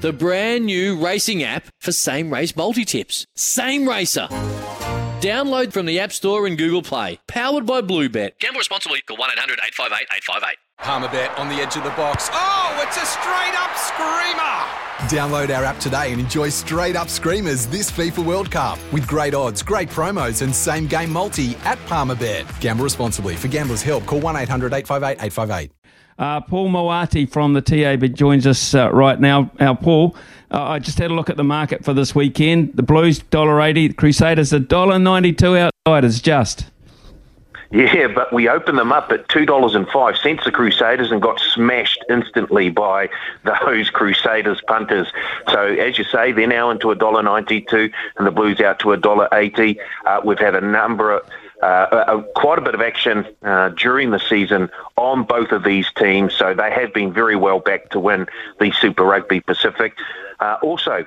the brand new racing app for same race multi tips. Same Racer. Download from the App Store and Google Play. Powered by Bluebet. Gamble responsibly. Call 1 800 858 858. Palmerbet on the edge of the box. Oh, it's a straight up screamer! Download our app today and enjoy straight up screamers this FIFA World Cup with great odds, great promos, and same game multi at Palmerbet. Gamble responsibly. For gamblers' help, call 1 800 858 858. Uh, Paul Moati from the TAB joins us uh, right now. Our Paul, uh, I just had a look at the market for this weekend. The Blues $1.80, the Crusaders a dollar $1.92 outsiders just. Yeah, but we opened them up at two dollars and five cents. The Crusaders and got smashed instantly by those Crusaders punters. So as you say, they're now into a dollar ninety-two, and the Blues out to a dollar eighty. Uh, we've had a number of. Uh, quite a bit of action uh, during the season on both of these teams, so they have been very well back to win the Super Rugby Pacific. Uh, also,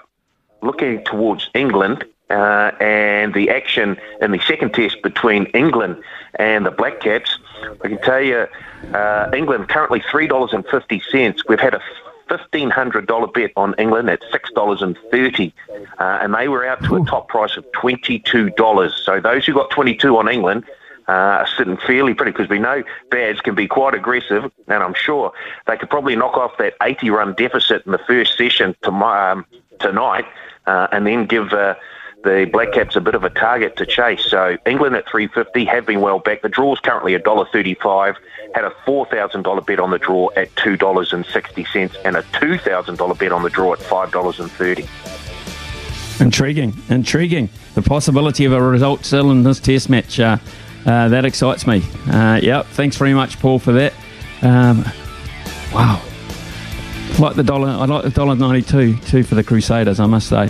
looking towards England, uh, and the action in the second test between England and the Black Caps. I can tell you, uh, England currently three dollars and fifty cents. We've had a fifteen hundred dollar bet on England at six dollars and thirty, uh, and they were out to a top price of twenty two dollars. So those who got twenty two on England. Uh, are sitting fairly pretty because we know Bads can be quite aggressive, and I'm sure they could probably knock off that 80 run deficit in the first session um, tonight, uh, and then give uh, the Black Caps a bit of a target to chase. So England at 350 have been well back. The draw is currently $1.35. Had a $4,000 bet on the draw at $2.60 and a $2,000 bet on the draw at $5.30. Intriguing, intriguing. The possibility of a result still in this test match, uh, uh, that excites me. Uh, yep, thanks very much, Paul, for that. Um, wow. Like the dollar. I like the dollar ninety-two too for the Crusaders. I must say.